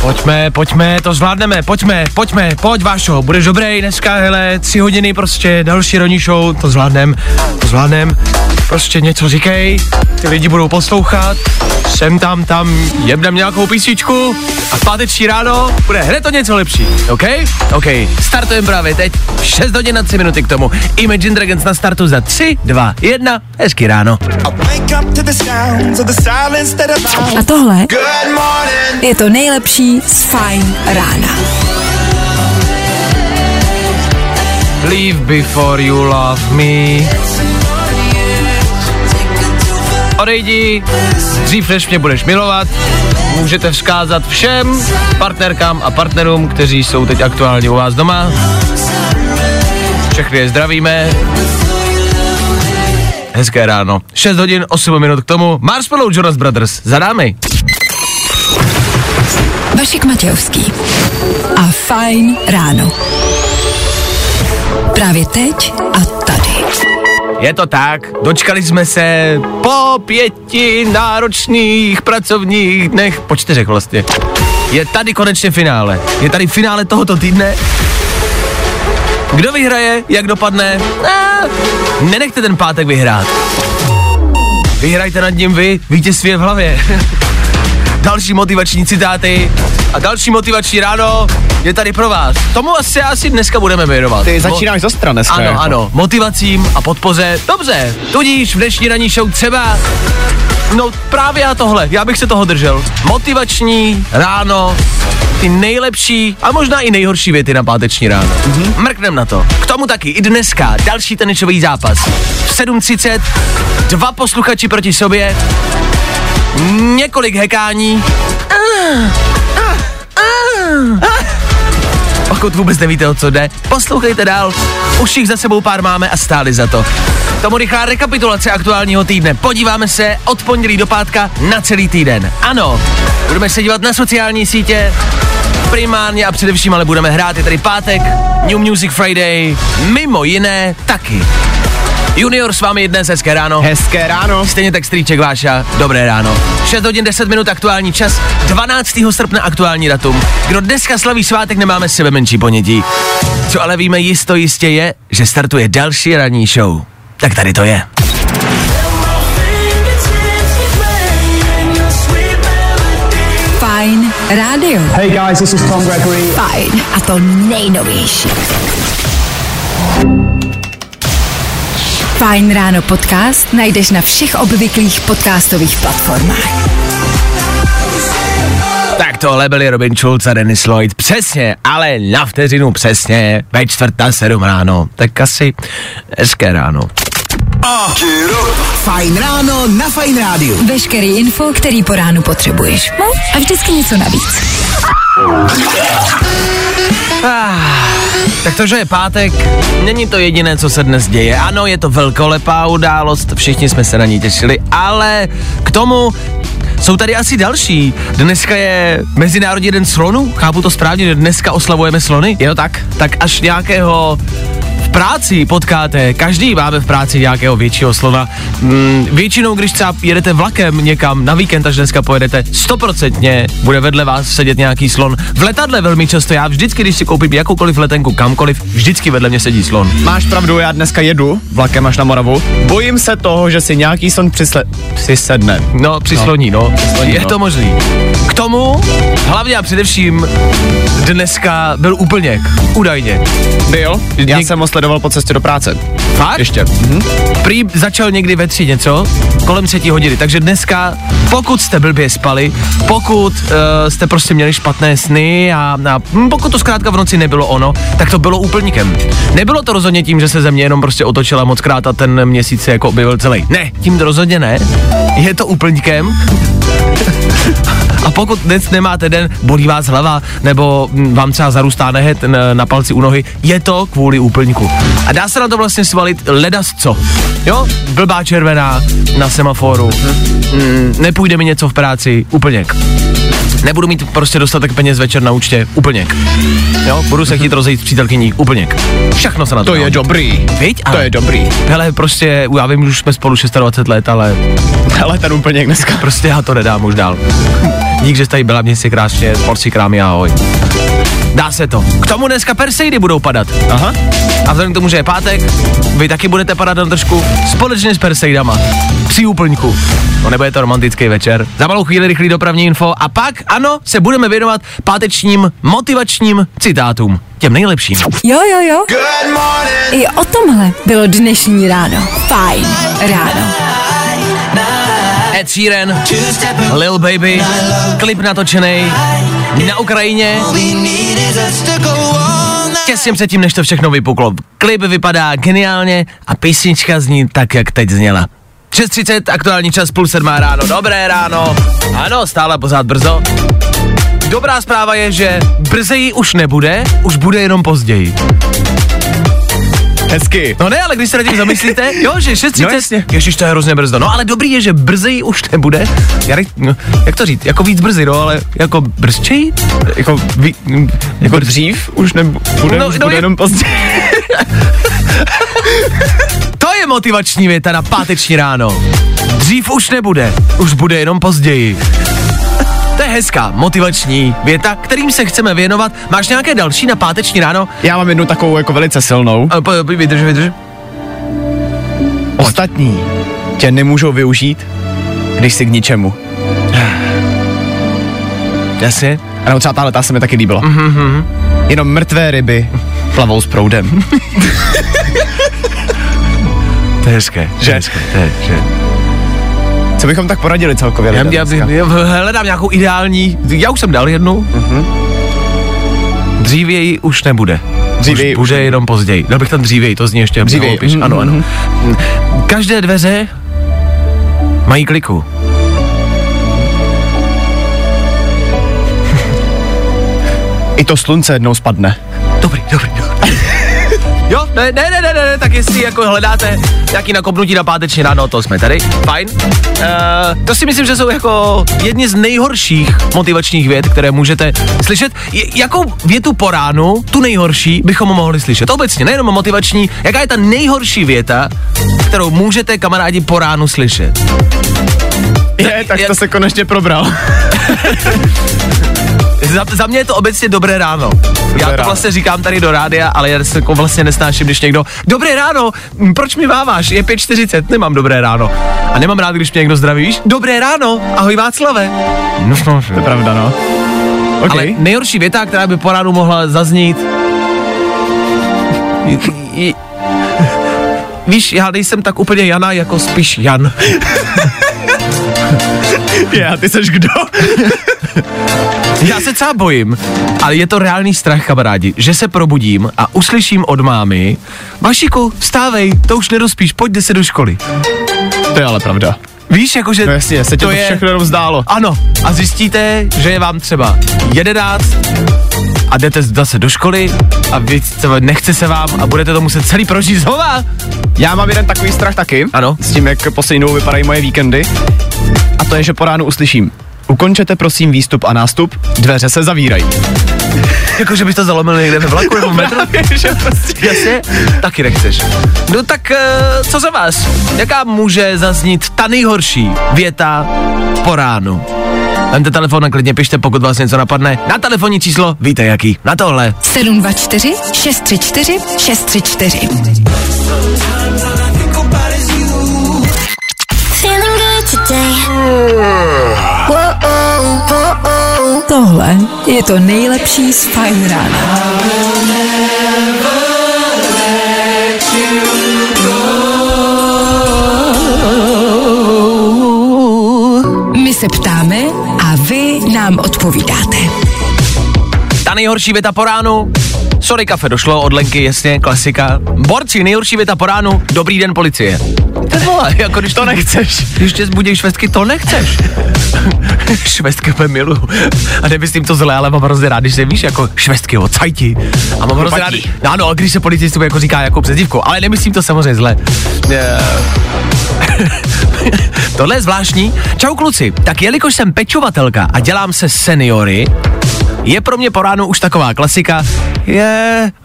Pojďme, pojďme, to zvládneme, pojďme, pojďme, pojď Vášo, budeš dobrý dneska, hele, tři hodiny prostě, další ranní show, to zvládnem, to zvládnem, prostě něco říkej, ty lidi budou poslouchat, sem tam, tam, jebnem nějakou písničku a v páteční ráno bude hned to něco lepší, OK? OK, startujeme právě teď, 6 hodin na 3 minuty k tomu, Imagine Dragons na startu za 3, 2, 1, hezky ráno. A tohle je to nejlepší z Fajn rána. Leave before you love me. Odejdi, dřív než mě budeš milovat, můžete vzkázat všem partnerkám a partnerům, kteří jsou teď aktuálně u vás doma. Všechny je zdravíme. Hezké ráno. 6 hodin, 8 minut k tomu. Marshmallow Jonas Brothers. Za námi. Vašek Matějovský a Fajn ráno. Právě teď. Je to tak, dočkali jsme se po pěti náročných pracovních dnech, po čtyřech vlastně. Je tady konečně finále. Je tady finále tohoto týdne. Kdo vyhraje, jak dopadne? A, nenechte ten pátek vyhrát. Vyhrajte nad ním vy, vítězství je v hlavě. další motivační citáty a další motivační ráno je tady pro vás. Tomu asi asi dneska budeme věnovat. Ty začínáš zostra dneska. Ano, jako. ano, motivacím a podpoře. Dobře, tudíž v dnešní ranní show třeba No právě a tohle, já bych se toho držel. Motivační ráno, ty nejlepší a možná i nejhorší věty na páteční ráno. Mm-hmm. Mrknem na to. K tomu taky i dneska další tenisový zápas. V 7.30 dva posluchači proti sobě, několik hekání. Pokud vůbec nevíte, o co jde, poslouchejte dál. Už jich za sebou pár máme a stáli za to. Tomu rychlá rekapitulace aktuálního týdne. Podíváme se od pondělí do pátka na celý týden. Ano, budeme se dívat na sociální sítě, primárně a především ale budeme hrát. Je tady pátek, New Music Friday, mimo jiné taky. Junior s vámi dnes hezké ráno. Hezké ráno. Stejně tak strýček Váša, dobré ráno. 6 hodin 10 minut aktuální čas, 12. srpna aktuální datum. Kdo dneska slaví svátek, nemáme sebe menší ponětí. Co ale víme jisto jistě je, že startuje další ranní show. Tak tady to je. Fajn rádio. Hey guys, this is Tom Gregory. Fajn a to nejnovější. Fajn ráno podcast najdeš na všech obvyklých podcastových platformách. Tak tohle byli Robin Schulz a Dennis Lloyd. Přesně, ale na vteřinu přesně, ve čtvrt na sedm ráno. Tak asi hezké ráno. Fajn ráno na Fajn rádiu. Veškerý info, který po ránu potřebuješ. No a vždycky něco navíc. Tak to, že je pátek, není to jediné, co se dnes děje. Ano, je to velkolepá událost, všichni jsme se na ní těšili, ale k tomu jsou tady asi další. Dneska je Mezinárodní den slonů, chápu to správně, že dneska oslavujeme slony? Je to tak? Tak až nějakého práci potkáte, každý máme v práci nějakého většího slona. Mm, většinou, když třeba jedete vlakem někam na víkend, až dneska pojedete, stoprocentně bude vedle vás sedět nějaký slon. V letadle velmi často, já vždycky, když si koupím jakoukoliv letenku kamkoliv, vždycky vedle mě sedí slon. Máš pravdu, já dneska jedu vlakem až na Moravu. Bojím se toho, že si nějaký son přisle- přisedne. No, při sloní, no. sloní, je no. to možný. K tomu, hlavně a především, dneska byl úplněk, údajně. Byl? Já Něk- jsem ho sledoval po cestě do práce. Fakt? Ještě. Mhm. Prý začal někdy ve tři něco, kolem třetí hodiny, takže dneska, pokud jste blbě spali, pokud uh, jste prostě měli špatné sny a, a hm, pokud to zkrátka v noci nebylo ono, tak to bylo úplníkem. Nebylo to rozhodně tím, že se země jenom prostě otočila moc krát a ten měsíc se jako objevil celý. Ne, tím to rozhodně ne. Je to úplníkem. Pokud dnes nemáte den, bolí vás hlava, nebo mm, vám třeba zarůstá nehet na, na palci u nohy, je to kvůli úplňku. A dá se na to vlastně svalit ledas co. Jo, blbá červená na semaforu, mm, nepůjde mi něco v práci, úplněk. Nebudu mít prostě dostatek peněz večer na účtě, úplněk. Jo, budu se chtít rozejít s přítelkyní, úplněk. Všechno se na to To je dobrý. Viď? To Ale- je dobrý. Hele, prostě, já vím, že už jsme spolu 26 let, ale Hele, ten úplně jak dneska. prostě já to nedám už dál. Dík, že jste tady byla, mě si krásně, porci krámy, ahoj. Dá se to. K tomu dneska Perseidy budou padat. Aha. A vzhledem k tomu, že je pátek, vy taky budete padat na držku společně s Perseidama. Při úplňku. No nebude to romantický večer. Za malou chvíli rychlý dopravní info a pak, ano, se budeme věnovat pátečním motivačním citátům. Těm nejlepším. Jo, jo, jo. I o tomhle bylo dnešní ráno. Fajn ráno. Ed Sheeran, Lil Baby, klip natočený na Ukrajině. Těsně předtím, než to všechno vypuklo. Klip vypadá geniálně a písnička zní tak, jak teď zněla. 6.30, aktuální čas, půl sedmá ráno, dobré ráno. Ano, stále pořád brzo. Dobrá zpráva je, že brzeji už nebude, už bude jenom později. Hezky. No ne, ale když se nad tím zamyslíte, jo, že 6.30, No. Ježiš, to je hrozně brzo. No ale dobrý je, že brzy už nebude. Nech- no, jak to říct, jako víc brzy, no, ale jako brzčej? Jako, ví, Jako dřív už nebude, No, no, už no bude je- jenom později. to je motivační věta na páteční ráno. Dřív už nebude, už bude jenom později. To je hezká, motivační věta, kterým se chceme věnovat. Máš nějaké další na páteční ráno? Já mám jednu takovou jako velice silnou. Po- po- Vydrž, vydrž. Ostatní tě nemůžou využít, když jsi k ničemu. Jasně. A nebo třeba tahle, ta se mi taky líbila. Mm-hmm. Jenom mrtvé ryby plavou s proudem. To je hezké. Že? To je hezké, to je, že? Co bychom tak poradili celkově Já, já, já, hledám nějakou ideální, já už jsem dal jednu. Mm-hmm. Dřívěji už nebude. Dřívěji už už bude jenom později. Dal bych tam dřívěji, to zní ještě Dřívěji, mhm, Ano, ano. mhm. Každé dveře mají kliku. I to slunce jednou spadne. Dobrý, dobrý, dobrý. Ne, ne, ne, ne, ne, tak jestli jako hledáte nějaký nakopnutí na páteční ráno, to jsme tady, fajn. Uh, to si myslím, že jsou jako jedni z nejhorších motivačních vět, které můžete slyšet. J- jakou větu po ránu, tu nejhorší, bychom mohli slyšet? Obecně, nejenom motivační, jaká je ta nejhorší věta, kterou můžete kamarádi po ránu slyšet? Je, tak jak- to se konečně probral. Za, za mě je to obecně dobré ráno. Já to ráno. vlastně říkám tady do rádia, ale já se jako vlastně nesnáším, když někdo, dobré ráno, proč mi máváš, je 5.40, nemám dobré ráno. A nemám rád, když mě někdo zdraví, víš, dobré ráno, ahoj Václave. No, To je pravda, no. OK. ale nejhorší věta, která by po ránu mohla zaznít, Víš, já nejsem tak úplně Jana, jako spíš Jan. Je, a ty seš kdo? Já se třeba bojím, ale je to reálný strach, kamarádi, že se probudím a uslyším od mámy, Vašiku, vstávej, to už nedospíš, pojď se do školy. to je ale pravda. Víš, jakože No jasně, se ti to, to všechno jenom zdálo. Ano, a zjistíte, že je vám třeba 11 a jdete zase do školy a vy třeba nechce se vám a budete to muset celý prožít znova. Já mám jeden takový strach taky. Ano. S tím, jak poslední vypadají moje víkendy. A to je, že po ránu uslyším. Ukončete prosím výstup a nástup, dveře se zavírají. Jako, že bys to zalomil někde ve vlaku nebo v metru. že prostě... Jasně, taky nechceš. No tak, uh, co za vás? Jaká může zaznít ta nejhorší věta po ránu? Vemte telefon a klidně pište, pokud vás něco napadne. Na telefonní číslo, víte jaký. Na tohle. 724 634 634. today. Tohle je to nejlepší z Fajn rána. My se ptáme a vy nám odpovídáte. Ta nejhorší věta po ránu. Sorry, kafe došlo od Lenky, jasně, klasika. Borci, nejhorší věta po ránu. Dobrý den, policie. Vole, jako když To nechceš. Když tě zbudí švestky, to nechceš. švestky úplně miluju. A nemyslím to zle, ale mám hrozně rád, když se víš, jako švestky od cajti. A mám hrozně rád, no ano, když se policistům jako říká jako přezdívku, ale nemyslím to samozřejmě zle. Tohle je zvláštní. Čau kluci, tak jelikož jsem pečovatelka a dělám se seniory, je pro mě po ránu už taková klasika. Je,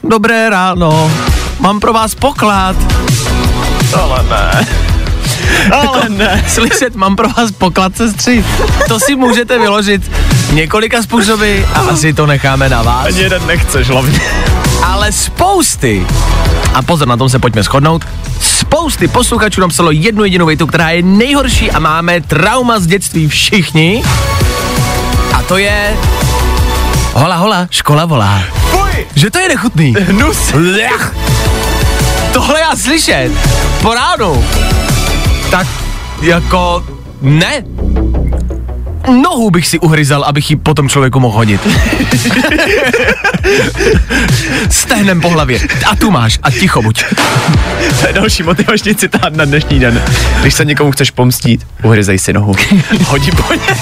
dobré ráno, mám pro vás poklad. Ale ne. Ale ne. Slyšet, mám pro vás poklad sestři. To si můžete vyložit několika způsoby a asi to necháme na vás. Ani jeden nechceš hlavně. Ale spousty, a pozor, na tom se pojďme shodnout, spousty posluchačů napsalo jednu jedinou větu, která je nejhorší a máme trauma z dětství všichni. A to je... Hola, hola, škola volá. Že to je nechutný. Hnus. Lech. Tohle já slyšet po ránu. Tak jako ne. Nohu bych si uhryzal, abych ji potom člověku mohl hodit. Stehnem po hlavě. A tu máš. A ticho buď. To je další motivační citát na dnešní den. Když se někomu chceš pomstít, uhryzej si nohu. Hodí po ně.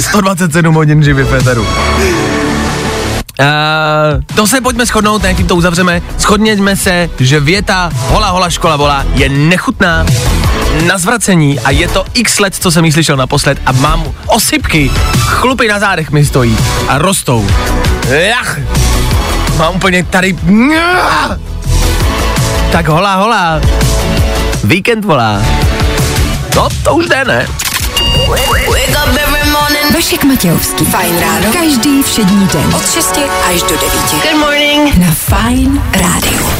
127 hodin živě v éteru. Uh, to se pojďme shodnout, ne, tím to uzavřeme. Shodněme se, že věta hola hola škola volá je nechutná na zvracení a je to x let, co jsem jí slyšel naposled a mám osypky, chlupy na zádech mi stojí a rostou. Jach. Mám úplně tady... Tak hola hola. Víkend volá. No, to už jde, ne? Wake up. Vašek Matějovský. Fajn ráno. Každý všední den. Od 6 až do 9. Good morning. Na Fine Radio.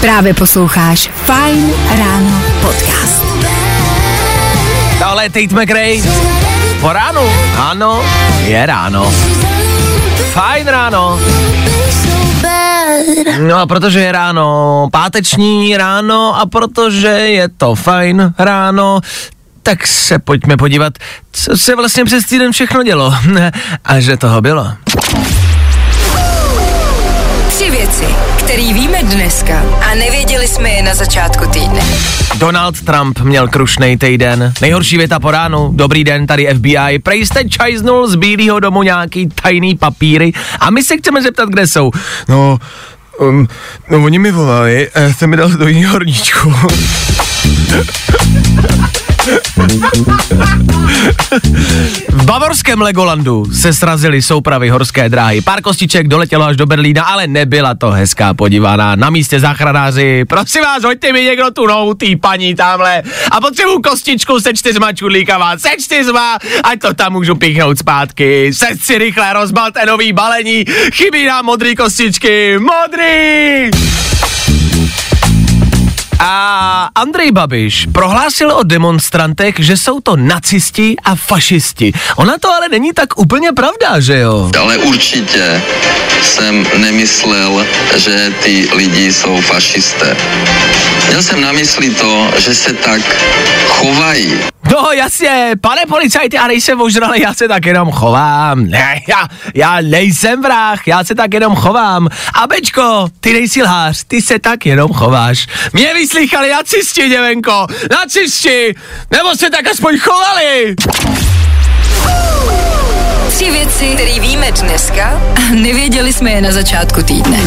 Právě posloucháš Fine Ráno podcast. Tohle je Tate McRae. Po ránu? Ano, je ráno. Fajn ráno. No a protože je ráno páteční ráno a protože je to fajn ráno, tak se pojďme podívat, co se vlastně přes týden všechno dělo. A že toho bylo. Tři věci, které víme dneska a nevěděli jsme je na začátku týdne. Donald Trump měl krušnej týden. Nejhorší věta po ránu. Dobrý den, tady FBI. Prej jste čajznul z Bílého domu nějaký tajný papíry a my se chceme zeptat, kde jsou. No, um, no oni mi volali, já jsem mi dal do jiného horníčku. V bavorském Legolandu se srazily soupravy horské dráhy. Pár kostiček doletělo až do Berlína, ale nebyla to hezká podívaná. Na místě záchranáři, prosím vás, hoďte mi někdo tu nohu tý paní tamhle a potřebuju kostičku se čtyřma čudlíkama, se čtyřma, ať to tam můžu píchnout zpátky. Se si rychle rozbalte nový balení, chybí nám modrý kostičky, modrý! A Andrej Babiš prohlásil o demonstrantech, že jsou to nacisti a fašisti. Ona to ale není tak úplně pravda, že jo? Ale určitě jsem nemyslel, že ty lidi jsou fašisté. Měl jsem na mysli to, že se tak chovají. No jasně, pane policajti, já nejsem ožralý, já se tak jenom chovám. Ne, já, já nejsem vrah, já se tak jenom chovám. A Bečko, ty nejsi lhář, ty se tak jenom chováš. Mě vyslýchali nacisti, děvenko, nacisti, nebo se tak aspoň chovali. Tři věci, které víme dneska a nevěděli jsme je na začátku týdne.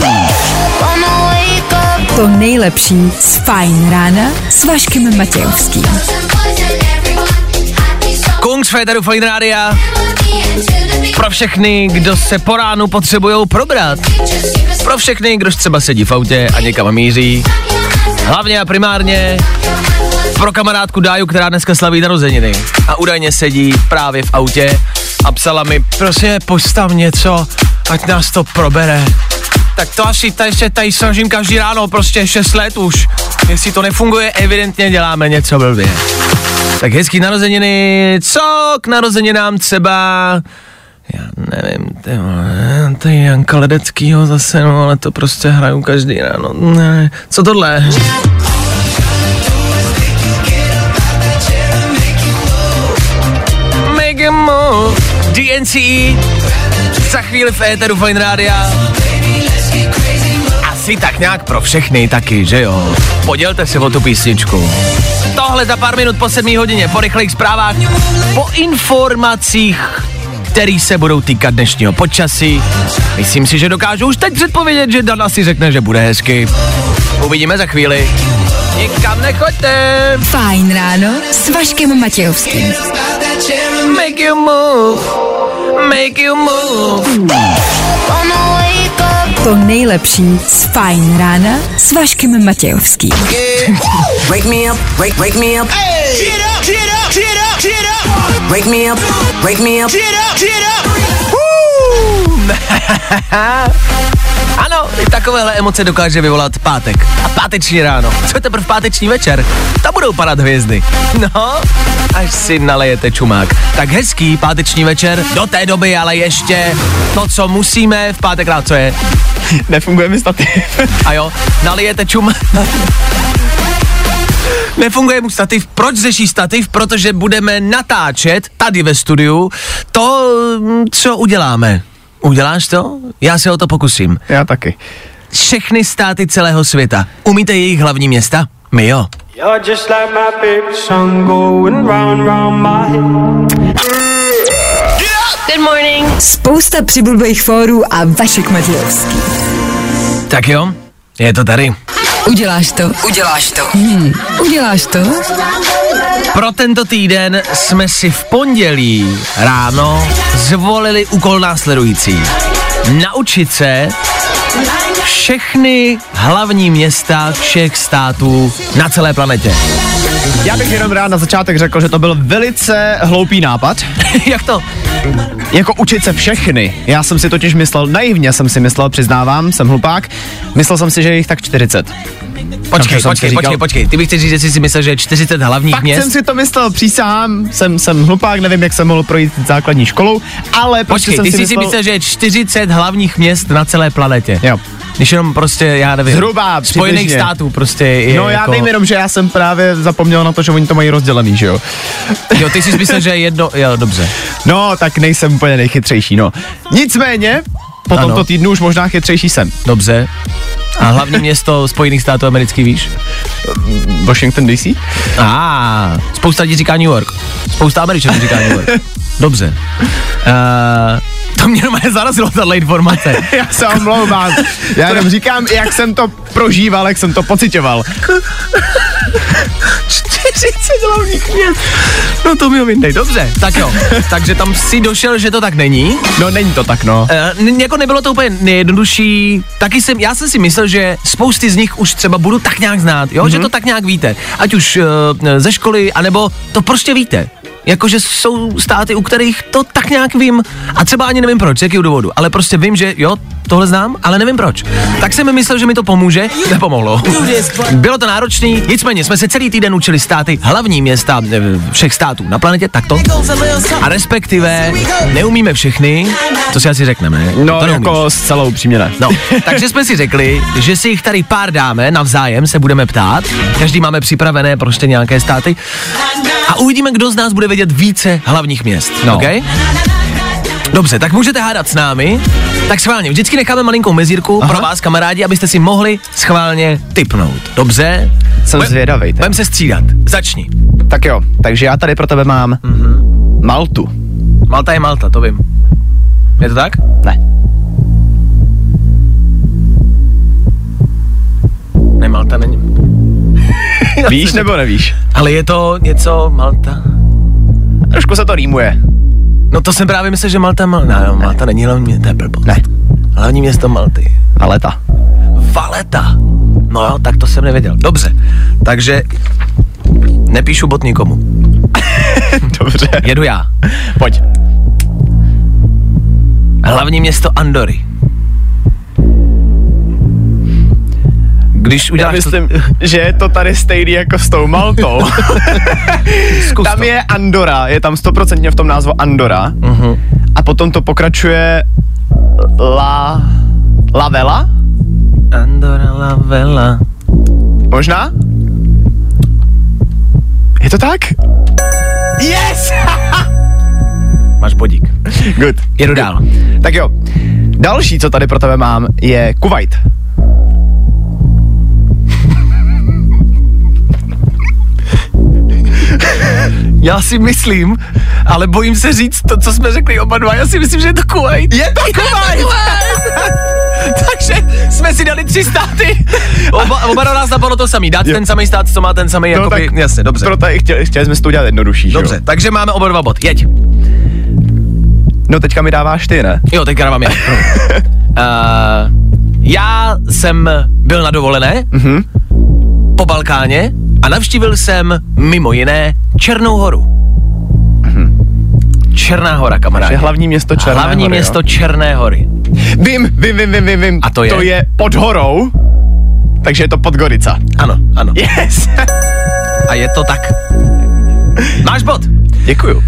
To nejlepší z Fine Rána s Vaškem Matějovským. Kungs Federu Fine Rádia pro všechny, kdo se po ránu potřebujou probrat. Pro všechny, kdož třeba sedí v autě a někam míří. Hlavně a primárně pro kamarádku Dáju, která dneska slaví narozeniny a údajně sedí právě v autě a psala mi, prosím, postav něco, ať nás to probere. Tak to asi tady se tady snažím každý ráno, prostě 6 let už. Jestli to nefunguje, evidentně děláme něco blbě. Tak hezký narozeniny, co k narozeninám třeba, já nevím, to je Janka Ledeckýho zase, no, ale to prostě hraju každý ráno, ne, co tohle? Make a move, DNC, za chvíli v éteru Fine Rádia a asi tak nějak pro všechny taky, že jo? Podělte se o tu písničku. Tohle za pár minut po 7 hodině, po rychlých zprávách, po informacích, který se budou týkat dnešního počasí. Myslím si, že dokážu už teď předpovědět, že Dan asi řekne, že bude hezky. Uvidíme za chvíli. Nikam nechoďte. Fajn ráno s Vaškem Matějovským. Make you move. Make you move. To nejlepší z Fajn rána s Vaškem Matějovským. Wake me up, wake, wake me up. Wake me up, wake me up. Ano, i takovéhle emoce dokáže vyvolat pátek. A páteční ráno. Co teprve páteční večer? To budou padat hvězdy. No, až si nalejete čumák. Tak hezký páteční večer, do té doby ale ještě to, co musíme v pátek rád, co je. Nefunguje mi stativ. A jo, nalijete čum. Nefunguje mu stativ. Proč řeší stativ? Protože budeme natáčet tady ve studiu to, co uděláme. Uděláš to? Já se o to pokusím. Já taky. Všechny státy celého světa. Umíte jejich hlavní města? My jo. Good morning. Spousta přibulbých fórů a Vašek Matějovský. Tak jo, je to tady. Uděláš to? Uděláš to. Hmm. Uděláš to? Pro tento týden jsme si v pondělí ráno zvolili úkol následující. Naučit se všechny hlavní města všech států na celé planetě. Já bych jenom rád na začátek řekl, že to byl velice hloupý nápad. Jak to? Jako učit se všechny. Já jsem si totiž myslel, naivně jsem si myslel, přiznávám, jsem hlupák. Myslel jsem si, že je jich tak 40. Počkej, počkej, říkal- počkej, počkej. Ty bych chtěl říct, že jsi si myslel, že je 40 hlavních Fakt měst. jsem si to myslel, přísahám, jsem, jsem hlupák, nevím, jak jsem mohl projít základní školou, ale prostě Počkej, jsem ty si jsi myslel, si myslel, že je 40 hlavních měst na celé planetě. Jo. Když jenom prostě, já nevím. Zhruba, Spojených přibližně. států prostě je No já jako, vím jenom, že já jsem právě zapomněl na to, že oni to mají rozdělený, že jo. Jo, ty jsi myslel, že je jedno, jo, dobře. No, tak nejsem úplně nejchytřejší, no. Nicméně, po Ano. tomto týdnu už možná chytřejší jsem. Dobře. A hlavní město Spojených států amerických víš? Washington DC? A ah, spousta lidí říká New York. Spousta Američanů říká New York. Dobře. Uh, to mě normálně zarazilo, tahle informace. Já se omlouvám. Já jenom říkám, jak jsem to prožíval, jak jsem to pocitoval. 40 hlavních měst. No to mi ho vyndej. Dobře, tak jo. Takže tam si došel, že to tak není. No není to tak, no. N- jako nebylo to úplně nejjednodušší. Taky jsem, já jsem si myslel, že spousty z nich už třeba budu tak nějak znát, jo, mm-hmm. že to tak nějak víte. Ať už uh, ze školy, anebo to prostě víte. Jakože jsou státy, u kterých to tak nějak vím. A třeba ani nevím proč, z jakého důvodu. Ale prostě vím, že jo, tohle znám, ale nevím proč. Tak jsem myslel, že mi to pomůže. Nepomohlo. Bylo to náročný, nicméně jsme se celý týden učili státy, hlavní města eh, všech států na planetě, takto. A respektive neumíme všechny, to si asi řekneme, ne? No, to neumíš. jako zcela upřímně ne. No, takže jsme si řekli, že si jich tady pár dáme, navzájem se budeme ptát. Každý máme připravené prostě nějaké státy. A uvidíme, kdo z nás bude vědět více hlavních měst. No. OK? Dobře, tak můžete hádat s námi. Tak schválně, vždycky necháme malinkou mezírku Aha. pro vás, kamarádi, abyste si mohli schválně typnout. Dobře? Jsem zvědavej. teď. Budeme se střídat. Začni. Tak jo, takže já tady pro tebe mám Mhm. Maltu. Malta je Malta, to vím. Je to tak? Ne. Ne, Malta není. Víš nebo nevíš? Ale je to něco Malta? Trošku se to rýmuje. No to jsem právě myslel, že Malta má... Ne, no, Malta není hlavní město, to je blbost. Ne. Hlavní město Malty. Valeta. Valeta. No jo, tak to jsem nevěděl. Dobře, takže nepíšu bot nikomu. Dobře. Jedu já. Pojď. Hlavní město Andory. Když Já uděláš myslím, že je to tady stejný jako s tou Maltou. Tam to. je Andora, je tam stoprocentně v tom názvu Andora. Mhm. A potom to pokračuje La... Lavela? Andora la vela. Možná? Je to tak? Yes! Máš bodík. Good. Jedu dál. Tak jo. Další, co tady pro tebe mám, je Kuwait. Já si myslím, ale bojím se říct to, co jsme řekli oba dva. Já si myslím, že je to Kuwait. Je to Kuwait! Takže jsme si dali tři státy. Oba, oba dva nás napadlo to samý. Dát Jo. ten samý stát, co má ten samý, No jakoby, tak jasně, dobře. Proto i chtěli, chtěli jsme si to udělat jednodušší, Dobře, jo? takže máme oba dva bod. Jeď. No teďka mi dáváš ty, ne? Jo, teďka dávám já. uh, já jsem byl na dovolené Mhm. po Balkáně a navštívil jsem mimo jiné Černou horu. Černá hora, kamarádi. Že hlavní město Černé Hlavní hory, město jo? Černé hory. Vím, vím, vím, vím, vím, vím. A to je? To je pod horou, takže je to Podgorica. Ano, ano. Yes! A je to tak. Máš bod. Děkuju.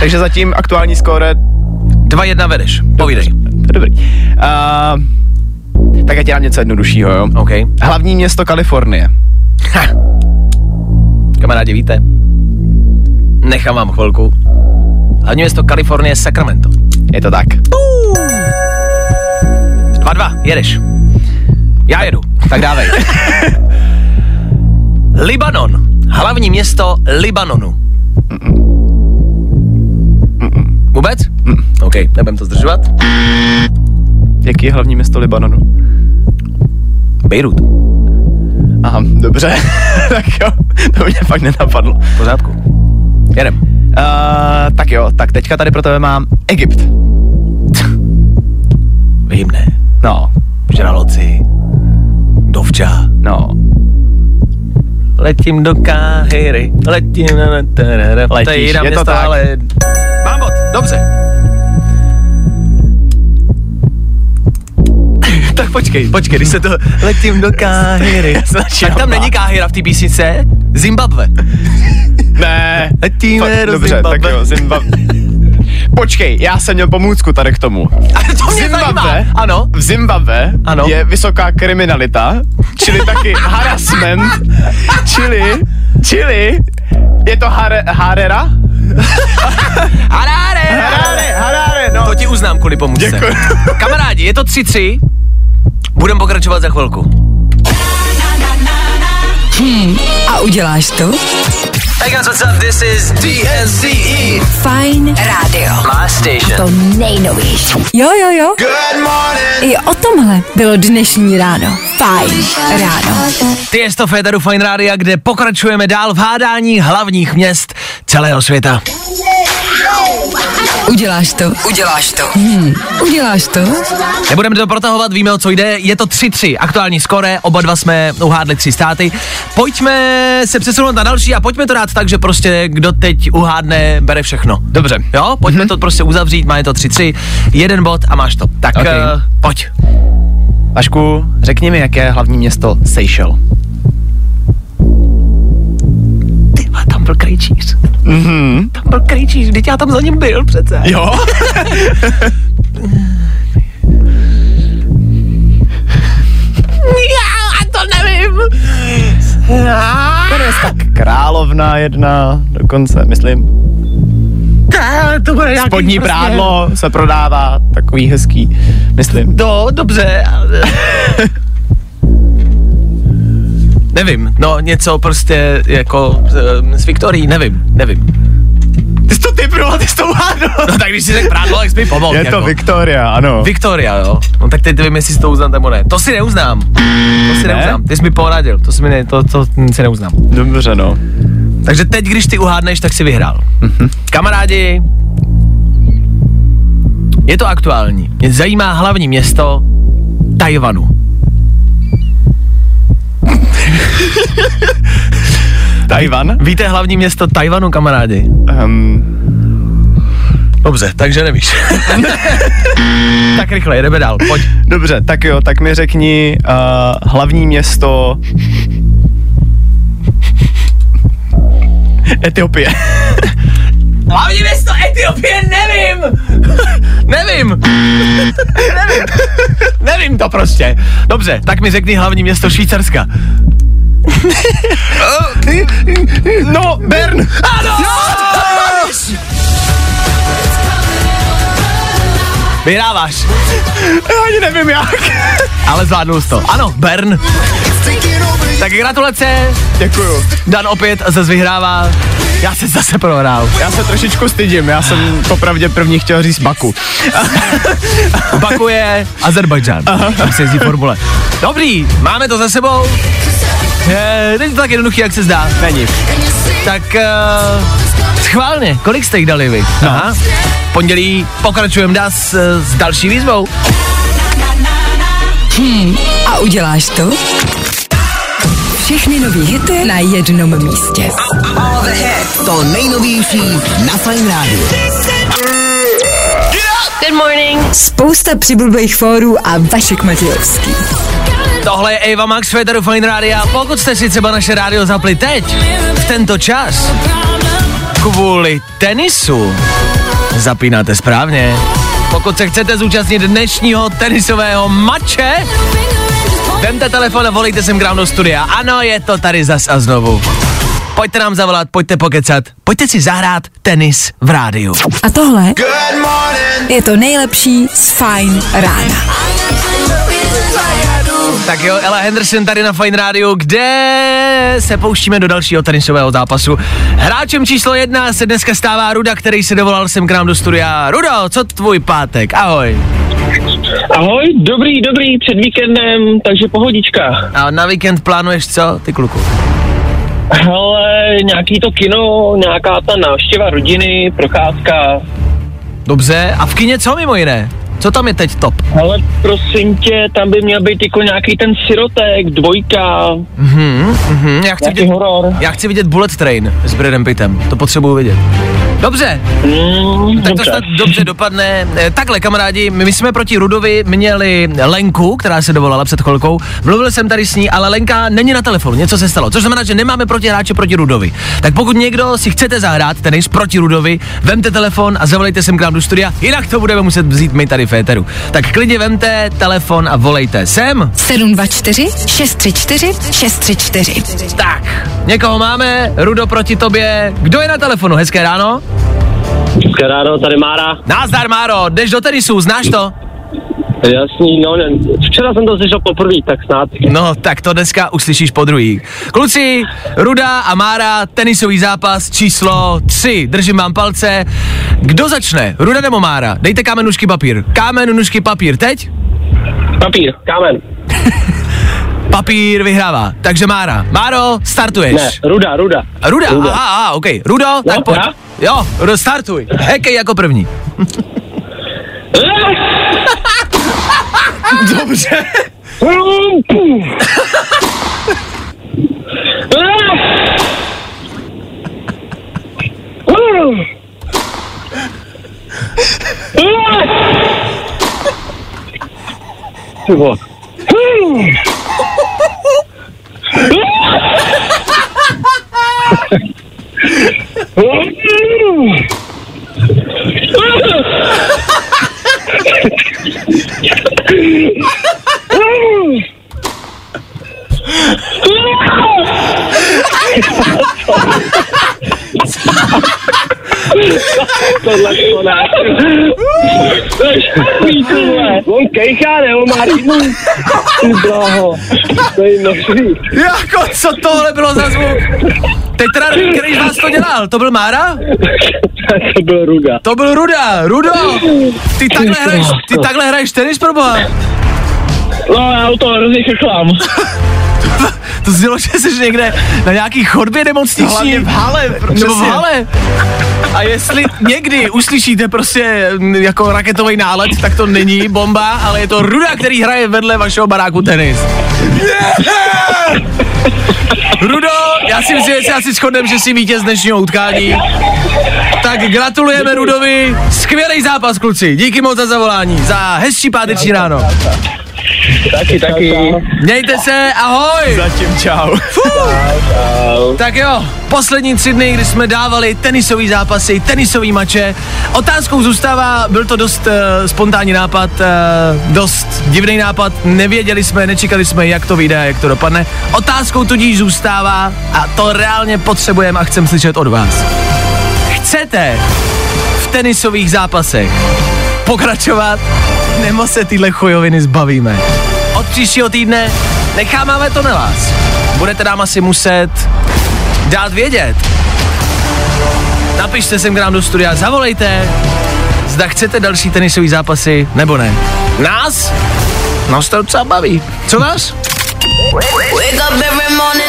Takže zatím aktuální skóre, 2-1 vedeš. Povídej. to je dobrý. Uh, tak já ti dám něco jednoduššího, jo? OK. Hlavní město Kalifornie. Ha. Kamarádi, víte? Nechám vám chvilku. Hlavní město Kalifornie je Sacramento. Je to tak. 2-2, jedeš. Já jedu, tak dávej. Libanon. Hlavní město Libanonu. Vůbec? OK, nebudem to zdržovat. Jaký je hlavní město Libanonu? Beirut. Aha, dobře. tak jo, to mě fakt nenapadlo. V pořádku. Jedem. Uh, tak jo, tak teďka tady pro tebe mám Egypt. Vím, ne. No, Žraloci. Dovča. no. Letím do Káhyry, letím na Letíš, je to tak. Mám bod, dobře. Tak počkej, počkej, když se to... Letím do Káhyry. tak tam není Káhyra v té písnice? Zimbabwe. Ne. Letíme Fakt, do dobře, Zimbabwe. tak jo, Zimbabwe. Počkej, já jsem měl pomůcku tady k tomu. Ale to mě Zimbabwe? zajímá. Ano. V Zimbabwe Ano. je vysoká kriminalita, čili taky harassment, čili, čili, je to hare, harera? Haráre, Harare, harare, no. To ti uznám kvůli pomůcce. Děkuji. Kamarádi, je to 3-3. Budeme pokračovat za chvilku. A uděláš to? Hey guys, what's up? This is DNCE. Fajn rádio. My station. To nejnovější. Jo, jo, jo. Good morning. I o tomhle bylo dnešní ráno. Fajn ráno. Ty je to Féteru Fine Rádia, kde pokračujeme dál v hádání hlavních měst celého světa. Uděláš to? Uděláš to. Hmm. Uděláš to? Nebudeme to protahovat, víme o co jde, je to 3-3, aktuální skore, oba dva jsme uhádli tři státy. Pojďme se přesunout na další a pojďme to dát tak, že prostě kdo teď uhádne, bere všechno. Dobře. Jo, pojďme to prostě uzavřít, má je to 3-3, jeden bod a máš to. Tak Ok. uh, pojď. Vašku, řekni mi, jaké je hlavní město Seychelles. Ty tam byl krejčíř. Mhm. Tam byl krejčíř, teď já tam za ním byl přece. Jo? Já to nevím. tak královna jedna, dokonce, myslím. To bude nějaký Spodní prostě- prádlo se prodává, takový hezký, myslím. No, dobře. nevím, no něco prostě jako s, s Viktorií, nevím, nevím. Ty jsi to typnul, ty jsi to uhádl. No tak když si řekl prádlo, jak jsi mi pomohl. Je to jako. Victoria, ano. Viktoria, jo. No tak teď nevím, jestli si to uznám nebo ne. To si neuznám. To si Ne? neuznám. Ty jsi mi poradil, to si mi ne, to, to si neuznám. Dobře, no. Takže teď, když ty uhádneš, tak si vyhrál. Kamarádi, je to aktuální. Mě zajímá hlavní město Tajvanu. Tajvan? Víte hlavní město Tajvanu, kamarádi? Um, Dobře, takže nevíš. tak rychle, jedeme dál, pojď. dobře, tak jo, tak mi řekni uh, hlavní město Etiopie. Hlavní město Etiopie, nevím! nevím! nevím! nevím to prostě. Dobře, tak mi řekni hlavní město Švýcarska. No, Bern. Ano! Vyhráváš, Já ani nevím jak. ale zvládnul jsi to. Ano, Bern. Tak gratulace, Děkuju. Dan opět zase vyhrává. Já se zase prohrál. Já se trošičku stydím, já jsem popravdě první chtěl říct Baku. Baku je Azerbajdžán. Tam se jezdí formule. Dobrý, máme to za sebou. Je, není to tak jednoduchý, jak se zdá. Není. Tak uh, schválně, kolik jste jich dali vy? No. Aha. V pondělí pokračujeme dál s, s další výzvou. A uděláš to? Všechny nový hity na jednom místě. To nejnovější na Fine Radio. Good morning. Spousta přibulbých fórů a Vašek Matějovský. Tohle je Eva Max Federu Fine Radio. Pokud jste si třeba naše rádio zapli teď, v tento čas, kvůli tenisu, zapínáte správně. Pokud se chcete zúčastnit dnešního tenisového mače, vemte telefon a volejte sem k do studia. Ano, je to tady zas a znovu. Pojďte nám zavolat, pojďte pokecat, pojďte si zahrát tenis v rádiu. A tohle je to nejlepší z Fine rána. Tak jo, Ella Henderson tady na Fine Radio, kde se pouštíme do dalšího tenisového zápasu. Hráčem číslo jedna se dneska stává Ruda, který se dovolal sem k nám do studia. Rudo, co tvůj pátek? Ahoj. Ahoj, dobrý, dobrý, před víkendem, takže pohodička. A na víkend plánuješ co, ty kluku? Hele, nějaký to kino, nějaká ta návštěva rodiny, procházka. Dobře, a v kině co mimo jiné? Co tam je teď top? Ale prosím tě, tam by měl být jako nějaký ten sirotek, dvojka, Mhm, mhm, já chci vidět, horor. já chci vidět Bullet Train s Bradem Pittem, to potřebuju vidět. Dobře, Mm, tak to dobře. snad dobře dopadne. Eh, Takhle, kamarádi, my jsme proti Rudovi měli Lenku, která se dovolala před chvilkou. Mluvil jsem tady s ní, ale Lenka není na telefonu, něco se stalo. Což znamená, že nemáme proti hráče proti Rudovi. Tak pokud někdo si chcete zahrát tenis proti Rudovi, vemte telefon a zavolejte sem k nám do studia, jinak to budeme muset vzít my tady v éteru. Tak klidně vemte telefon a volejte sem. 724 634 634. Tak, někoho máme, Rudo proti tobě. Kdo je na telefonu? Hezké ráno. Ráno, tady Mára. Nazdar, Máro, jdeš do tenisu, znáš to? Jasný, no, ne, včera jsem to slyšel poprvé, tak snad. No, tak to dneska uslyšíš po druhý. Kluci, Ruda a Mára, tenisový zápas číslo 3. Držím vám palce. Kdo začne? Ruda nebo Mára? Dejte kámen, nůžky, papír. Kámen, nůžky, papír. Teď? Papír, kámen. Papír vyhrává. Takže Mára. Máro, startuješ. Ne, ruda, ruda. Ruda, Ruda. aha, aha, ok. Rudo, tak Já? pojď. Já? Jo, Rudo, startuj. Hekej jako první. Dobře. Ty vole. Tohle to ty vole. On kejchá, ne? On má. Ty bláho. To je množství. Jako, co tohle bylo za zvuk? Teď teda nevím, který z vás to dělal. To byl Mára? To byl ruda. To byl Ruda. Rudo, ty takhle hraješ, ty takhle hraješ tenis, proboha? No, já u toho hrozně chechlám. To znělo, že jsi někde na nějaký chodbě nemocniční. Hlavně v hale, Nebo v hale. A jestli někdy uslyšíte prostě jako raketový nálet, tak to není bomba, ale je to Ruda, který hraje vedle vašeho baráku tenis. Yeah! Rudo, já si myslím, že se asi shodneme, že jsi vítěz dnešního utkání. Tak gratulujeme Rudovi. Skvělý zápas, kluci. Díky moc za zavolání. Za hezčí páteční ráno. Taky, taky. Mějte se, ahoj. Zatím čau. Tak jo, poslední tři dny, kdy jsme dávali tenisový zápasy, tenisový mače. Otázkou zůstává, byl to dost uh, spontánní nápad, uh, dost divný nápad, nevěděli jsme, nečekali jsme, jak to vyjde, a jak to dopadne. Otázkou tudíž zůstává, a to reálně potřebujeme a chcem slyšet od vás. Chcete v tenisových zápasech pokračovat, nebo se tyhle chujoviny zbavíme. Od příštího týdne necháváme to na vás. Budete nám asi muset dát vědět. Napište sem k nám do studia, zavolejte, zda chcete další tenisové zápasy, nebo ne. Nás? Nás to docela baví. Co vás?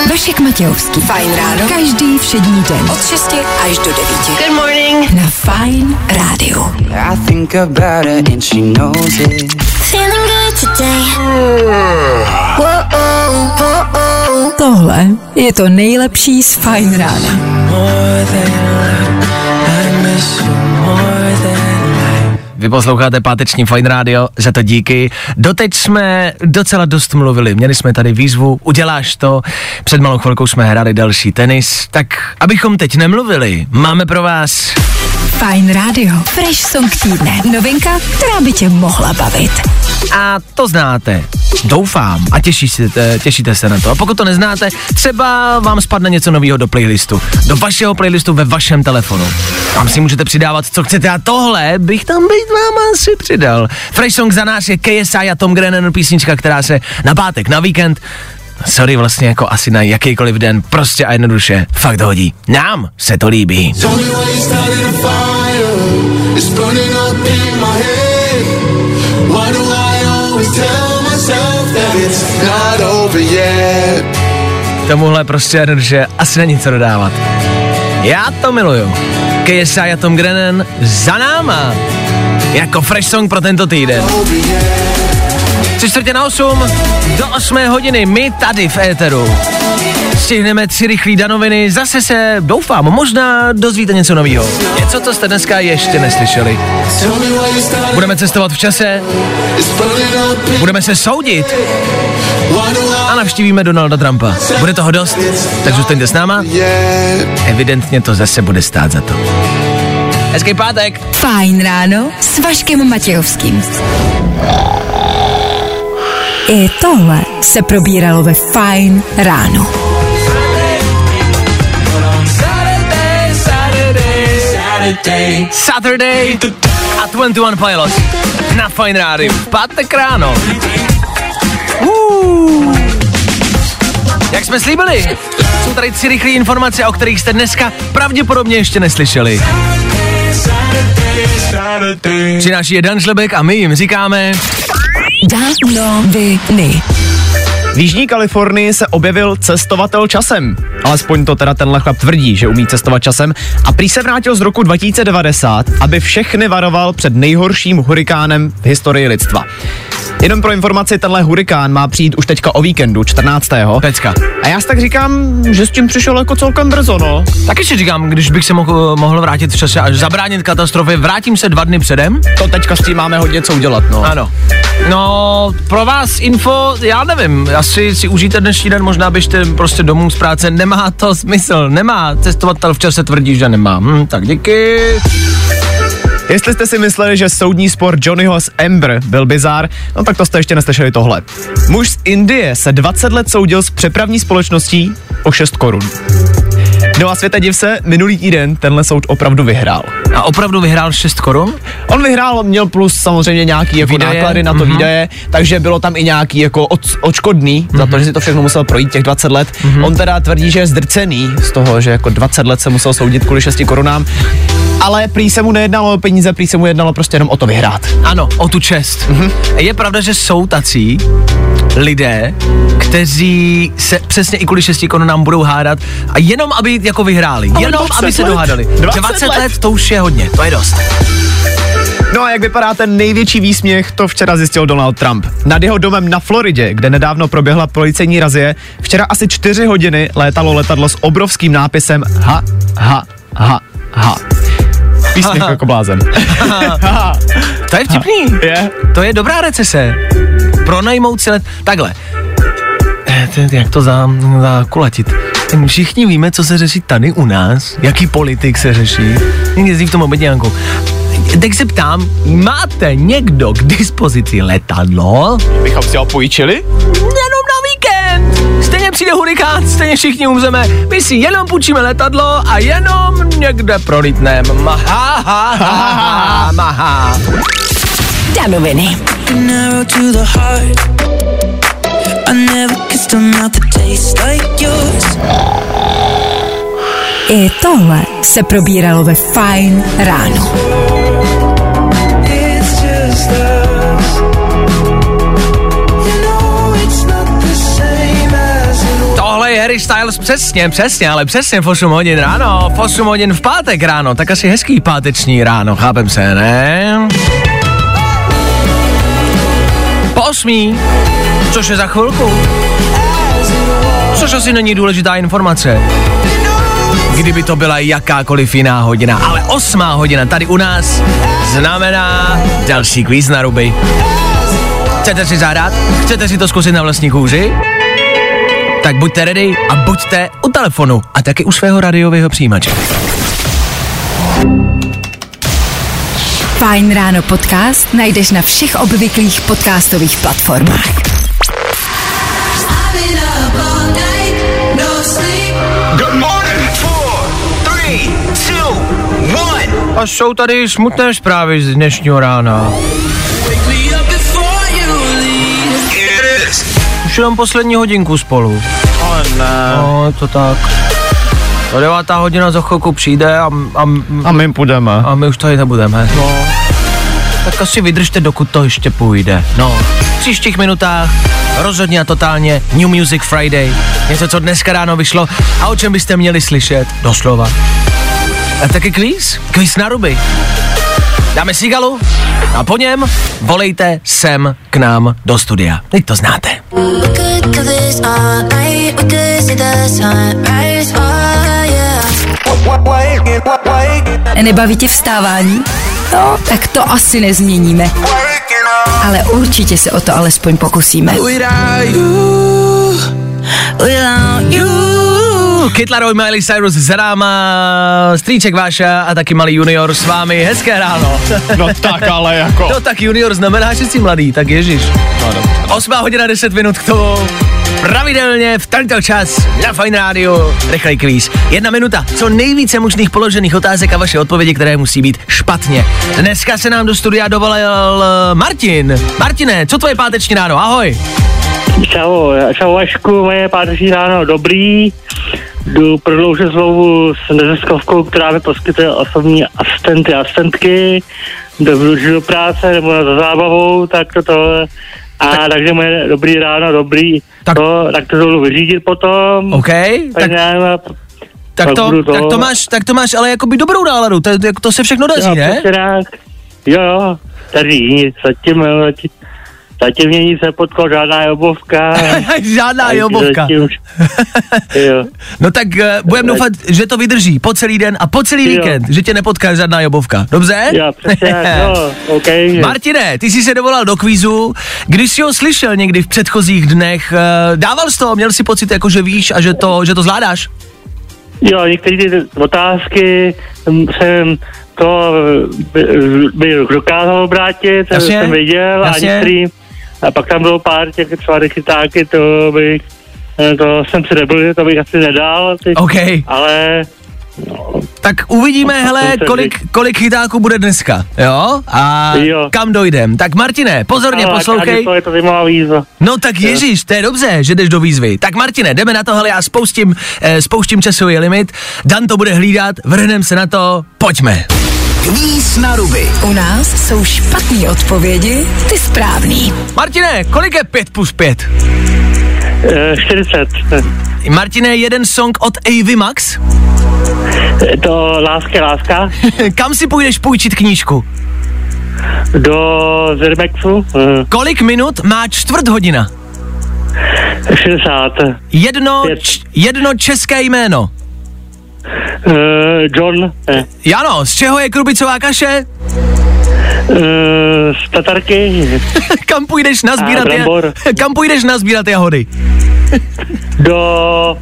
Vašek Matějovský. Fajn ráno. Každý všední den. Od 6 až do 9. Good morning. Na Fajn rádiu. I think about her and she knows it. Feeling good today. Tohle je to nejlepší z Fajn rána. Vy posloucháte páteční Fine Radio, za to díky. Doteď jsme docela dost mluvili, měli jsme tady výzvu, uděláš to, před malou chvilkou jsme hráli další tenis, tak abychom teď nemluvili, máme pro vás Fajn rádio. Fresh song týdne. Novinka, která by tě mohla bavit. a to znáte. Doufám a těšíte, těšíte se na to. A pokud to neznáte, třeba vám spadne něco nového do playlistu. Do vašeho playlistu ve vašem telefonu. Tam si můžete přidávat, co chcete a tohle bych tam být vám asi přidal. Fresh Song za nás je KSI a Tom Grennan písnička, která se na pátek, na víkend Sorry, vlastně jako asi na jakýkoliv den, prostě a jednoduše, fakt hodí. Nám se to líbí. Tomuhle prostě jednoduše asi není co dodávat. Já to miluju. KSI a Tom Grennan za náma. Jako fresh song pro tento týden. Tři čtvrtě na osm, do osmé hodiny, my tady v éteru. Stihneme tři rychlý danoviny, zase se, doufám, možná dozvíte něco nového. Něco, co jste dneska ještě neslyšeli. Budeme cestovat v čase, budeme se soudit a navštívíme Donalda Trumpa. Bude toho dost, tak zůstaňte s náma. Evidentně to zase bude stát za to. Hezký pátek. Fajn ráno s Vaškem Matějovským. I tohle se probíralo ve Fajn ráno. Saturday a 21 Pilots na Fine Rádiu. Pátek ráno. Uh. Jak jsme slíbili, jsou tady tři rychlé informace, o kterých jste dneska pravděpodobně ještě neslyšeli. Přináší je Dan Žlebek a my jim říkáme... Danoviny. V Jižní Kalifornii se objevil cestovatel časem. Alespoň to teda tenhle chlap tvrdí, že umí cestovat časem. A prý se vrátil z roku 2090, aby všechny varoval před nejhorším hurikánem v historii lidstva. Jenom pro informaci, tenhle hurikán má přijít už teďka o víkendu, 14. Pecka. A já si tak říkám, že s tím přišel jako celkem brzo, no. Taky si říkám, když bych se mohl, mohl vrátit v čase až zabránit katastrofě, vrátím se dva dny předem. To teďka s tím máme hodně co udělat, no. Ano. No, pro vás info, já nevím, asi si užijte dnešní den, možná běžte prostě domů z práce, nemá to smysl, nemá, cestovatel v čase tvrdí, že nemá. Hm, tak díky. Jestli jste si mysleli, že soudní spor Johnnyho s Amber byl bizár, no tak to jste ještě neslyšeli tohle. Muž z Indie se 20 let soudil s přepravní společností o 6 korun. No a světa div se, minulý týden tenhle soud opravdu vyhrál. A opravdu vyhrál 6 korun? On vyhrál, měl plus samozřejmě nějaký jako Výdaje, náklady na to mhm. výdaje, takže bylo tam i nějaký jako od, odškodný za to, že si to všechno musel projít těch 20 let. On teda tvrdí, že je zdrcený z toho, že jako 20 let se musel soudit kvůli 6 korunám, ale prý se mu nejednalo o peníze, prý se mu jednalo prostě jenom o to vyhrát. Ano, o tu čest. Mm-hmm. Je pravda, že jsou tací lidé, kteří se přesně i kvůli 6 korunám budou hádat a jenom aby jako vyhráli, Ale jenom 20 aby se let. dohádali. 20 20 let. let to už je hodně, to je dost. No a jak vypadá ten největší výsměch, to včera zjistil Donald Trump. Nad jeho domem na Floridě, kde nedávno proběhla policejní razie, včera asi čtyři hodiny létalo letadlo s obrovským nápisem ha, ha, ha, ha. Výsměch jako blázen. To je vtipný. Je? To je dobrá recese. Pronajmout si let... Takhle. Eh, to- Jak to za, zakulatit? Všichni víme, co se řeší tady u nás, jaký politik se řeší. Jezdí v tom obedňánku. Tak se ptám, máte někdo k dispozici letadlo? Bychom si ho půjčili? Jenom na víkend! Stejně přijde hurikán, stejně všichni umřeme. My si jenom půjčíme letadlo a jenom někde prolítneme. Maha, ha, ha, ha, maha. danoviny. Narrow to the heart. Kissed a mouth that tastes like yours. I tohle se probíralo ve Fine ráno. It's just us. You know it's not the same as it Tohle je Harry Styles přesně, přesně, ale přesně v 8 hodin ráno, v 8 hodin v pátek ráno, tak asi hezký páteční ráno, chápem se, ne? Po osmí, což je za chvilku. Což asi není důležitá informace. Kdyby to byla jakákoliv jiná hodina, ale osmá hodina tady u nás znamená další kvíz na ruby. Chcete si zahrát? Chcete si to zkusit na vlastní kůži? Tak buďte ready a buďte u telefonu a taky u svého radiového přijímače. Fajn ráno podcast najdeš na všech obvyklých podcastových platformách. A jsou tady smutné zprávy z dnešního rána. Už jenom poslední hodinku spolu. Ale ne. No, to tak. O devátá hodina za chvilku přijde a, a, A my půjdeme. a my už tady nebudeme. No. Tak asi vydržte, dokud to ještě půjde. No, v příštích minutách rozhodně a totálně New Music Friday. Něco, co dneska ráno vyšlo a o čem byste měli slyšet, doslova. A taky kvíz, kvíz na ruby. Dáme sigalu a po něm volejte sem k nám do studia. Teď to znáte. Nebaví tě vstávání? No, tak to asi nezměníme. Ale určitě se o to alespoň pokusíme. Kid Laroi, Miley Cyrus za náma, strýček Váša a taky malý junior s vámi. Hezké ráno. No tak ale jako. No tak junior znamená, že jsi mladý, tak ježiš. No, dobře. 8 hodina 10 minut k tomu. Pravidelně v tento čas na Fine Radio rychlej kvíz. Jedna minuta, co nejvíce možných položených otázek a vaše odpovědi, které musí být špatně. Dneska se nám do studia dovolil eh, Martin. Martine, co tvoje páteční ráno? Ahoj. Čau, čau Vašku, moje páteční ráno dobrý. Jdu prodloužit znovu s neziskovkou, která mi poskytuje osobní asistenty a asistentky. Jdu do práce nebo za zábavou, tak to tohle. A tak, takže moje dobrý ráno, dobrý, Tak- tak to, tak to jdu vyřídit potom. OK, tak, tak, nějak, tak, pak to, budu to- tak to máš, tak to máš ale jakoby dobrou náladu, to, to, se všechno daří, jo, ne? tak. Jo, jo, tady zatím, zatím, zatím mě nic nepotkal, žádná jobovka. Žádná jobovka. Jo. No tak uh, budeme doufat, že to vydrží po celý den a po celý Jo. víkend, že tě nepotká žádná jobovka. Dobře? Jo, přesně jo, OK. Martine, ty jsi se dovolal do kvízu. Když jsi ho slyšel někdy v předchozích dnech, uh, dával jsi to, měl jsi pocit, jako že víš a že to, že to zvládáš? Jo, některé ty otázky hm, jsem to by, by dokázal obrátit, Jasně, jsem viděl, jasně. a některý, a pak tam bylo pár těch třeba chytáky, to bych, eh, to jsem si nebyl, to bych asi nedal, ty, OK, ale tak uvidíme, hele, kolik, kolik chytáků bude dneska, jo? A Jo. kam dojdem. Tak Martine, pozorně ale poslouchej. to je to zajímavá výzva. No tak ježíš, to je dobře, že jdeš do výzvy. Tak Martine, jdeme na tohle, já spouštím, eh, spouštím časový limit, Dan to bude hlídat, vrhneme se na to, pojďme. Kvíz na ruby. U nás jsou špatné odpovědi, ty správný. Martine, kolik je 5 plus 5? Eh, 40. Martine, jeden song od Avy Max? Eh, To láska, láska. Kam si půjdeš půjčit knížku? Do Zermexu. eh, Kolik minut má čtvrt hodina? 60. Jedno, č- jedno české jméno. Eh, John. eh, Jano, z čeho je krubicová kaše? eh, Z Tatarky. Kam půjdeš nazbírat, A, je, kam půjdeš nazbírat jahody? Do...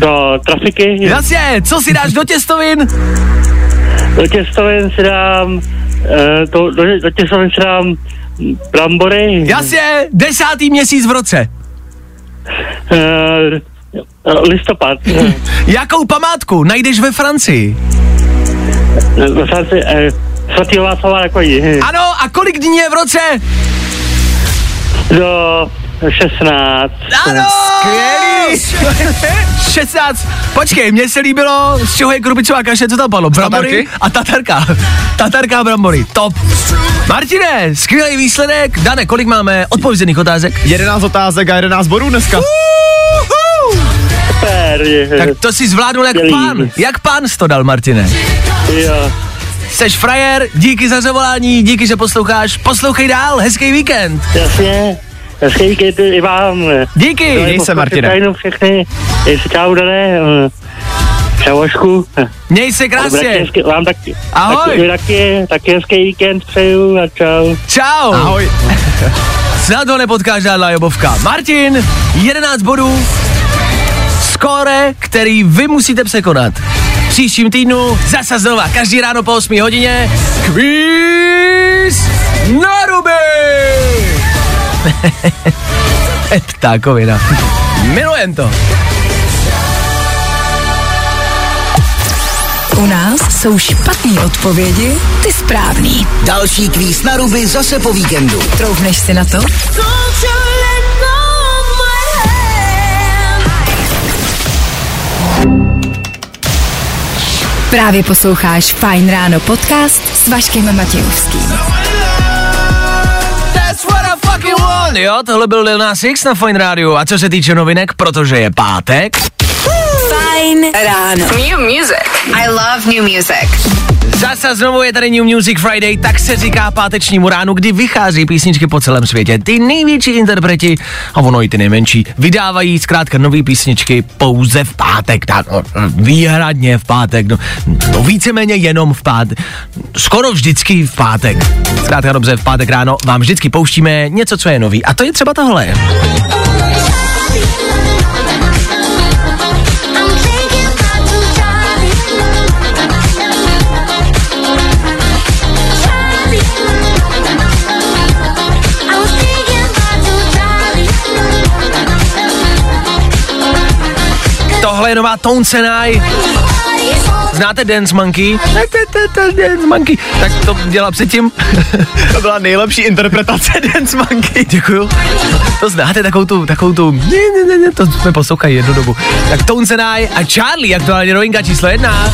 Do trafiky. Jasně, co si dáš do těstovin? Do těstovin si dám... To, do, do těstovin si dám brambory. Jasně, desátý měsíc v roce. Listopad. Jakou památku najdeš ve Francii? Ve Francii, eh, svatýho Václava na koni. Ano, a kolik dní je v roce? Do 16. Ano! Skvělý! 16. Počkej, mně se líbilo, z čeho je krupicová kaše, co tam padlo? Brambory a tatarka. Tatarka a brambory, top. Martine, skvělý výsledek. Dane, kolik máme odpovězených otázek? 11 otázek a 11 bodů dneska. Uhu! Super. Tak to si zvládnul jak Skvělý. pán. Jak pán to dal, Martine? Jo. Seš frajer, díky za zavolání, díky, že posloucháš. Poslouchej dál, hezký víkend. Jasně. Hezký víkend i vám. Díky. Měj se, Martine. Všechny. Čau, Dané. Čau, Vašku. Měj se krásně. hezky- Vám taky. Ahoj. Taky, taky, taky hezký víkend přeju a čau. Čau. Ahoj. Za to nepotkáš žádná jobovka. Martin, 11 bodů, skóre, který vy musíte překonat. V příštím týdnu zase znova, každý ráno po 8 hodině, kvíz na ruby! Ptákovina. Milujem to. U nás jsou špatné odpovědi, ty správný. Další kvíz na ruby zase po víkendu. Troufneš si na to? Právě posloucháš Fine Ráno podcast s Vaškem Matějovským. That's what I fucking want. Jo, tohle byl Lil Nas X na Fine Radio. A co se týče novinek, protože je pátek, Fajn ráno. New music. I love new music. Zase znovu je tady New Music Friday, tak se říká pátečnímu ránu, kdy vychází písničky po celém světě. Ty největší interpreti, a ono i ty nejmenší, vydávají zkrátka nové písničky pouze v pátek, tak no, výhradně v pátek, no, no víceméně jenom v pátek, skoro vždycky v pátek. Zkrátka dobře, v pátek ráno vám vždycky pouštíme něco, co je nový. A to je třeba tohle. Tohle je nová Tone Senai. Znáte Dance Monkey? Dance Monkey. Tak to dělá předtím. To byla nejlepší interpretace Dance Monkey. Děkuju. To znáte, takovou tu, takovou tu, ne, ne, ne, ne, to jsme poslouchali jednu dobu. Tak Tone Senai a Charlie, aktuálně novinka číslo jedna.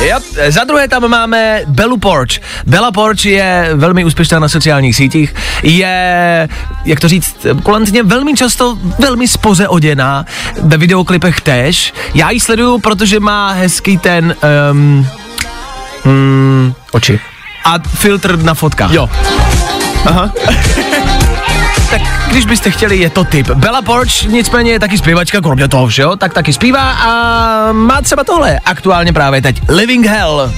Yep. Za druhé tam máme Bellu Porch. Bella Porch je velmi úspěšná na sociálních sítích. Je, jak to říct, kulantně velmi často velmi spoze oděná. Ve videoklipech též. Já ji sleduju, protože má hezký ten... Um, hmm, Oči. a filtr na fotkách. Jo. Aha. tak když byste chtěli, je to typ. Bella Porch nicméně je taky zpěvačka, kromě toho všeho, tak taky zpívá a má třeba tohle aktuálně právě teď. Living Hell.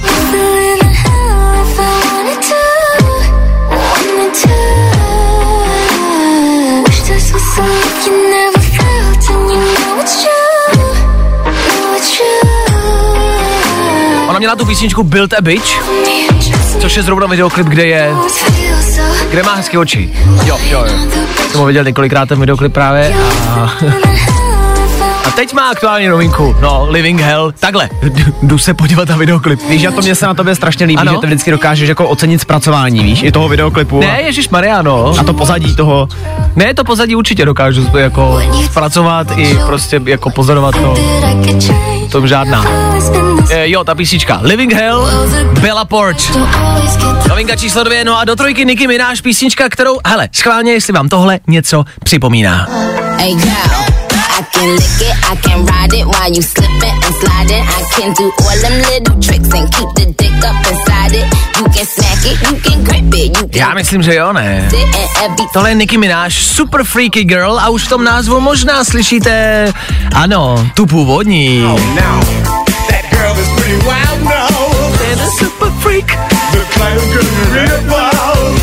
Ona měla tu písničku Build a Bitch, což je zrovna videoklip, kde je, kde má hezké oči. Jo, jo, jo. Jsem ho viděl několikrát ten videoklip právě a... Teď má aktuální novinku, no, Living Hell, takhle, jdu se podívat na videoklip. Víš, a to mě se na tobě strašně líbí, Ano? že ty vždycky dokážeš jako ocenit zpracování, víš, i toho videoklipu. Ne, Ježíš Mariano. A to pozadí toho. Ne, to pozadí určitě dokážu jako zpracovat i prostě jako pozorovat to. To žádná. E, jo, ta písnička. Living Hell, Bella Porch. Novinka číslo dvě, no a do trojky Nicki Minaj písnička, kterou, hele, schválně, jestli vám tohle něco připomíná. Hey girl, I can lick it, I can ride it while you slipping and sliding. I can do all them little tricks and keep the dick up inside it. You can smack it, you can grip it, you can Já myslím, že jo, ne. Tohle je Nicki Minaj, super freaky girl a už v tom názvu možná slyšíte, ano, tu původní. That girl is pretty wild now. Super freak. The clown girl real wild.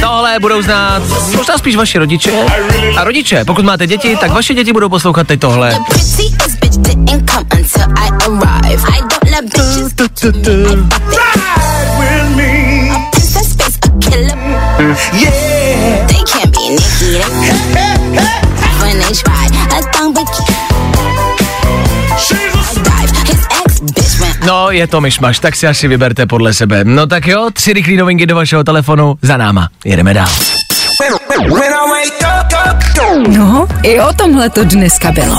Tohle budou znát možná spíš vaši rodiče. A rodiče, pokud máte děti, tak vaše děti budou poslouchat teď tohle. Bitch No, je to myšmaš, tak si asi vyberte podle sebe. No tak jo, tři rychlé novinky do vašeho telefonu za náma. Jedeme dál. No, i o tomhle to dneska bylo.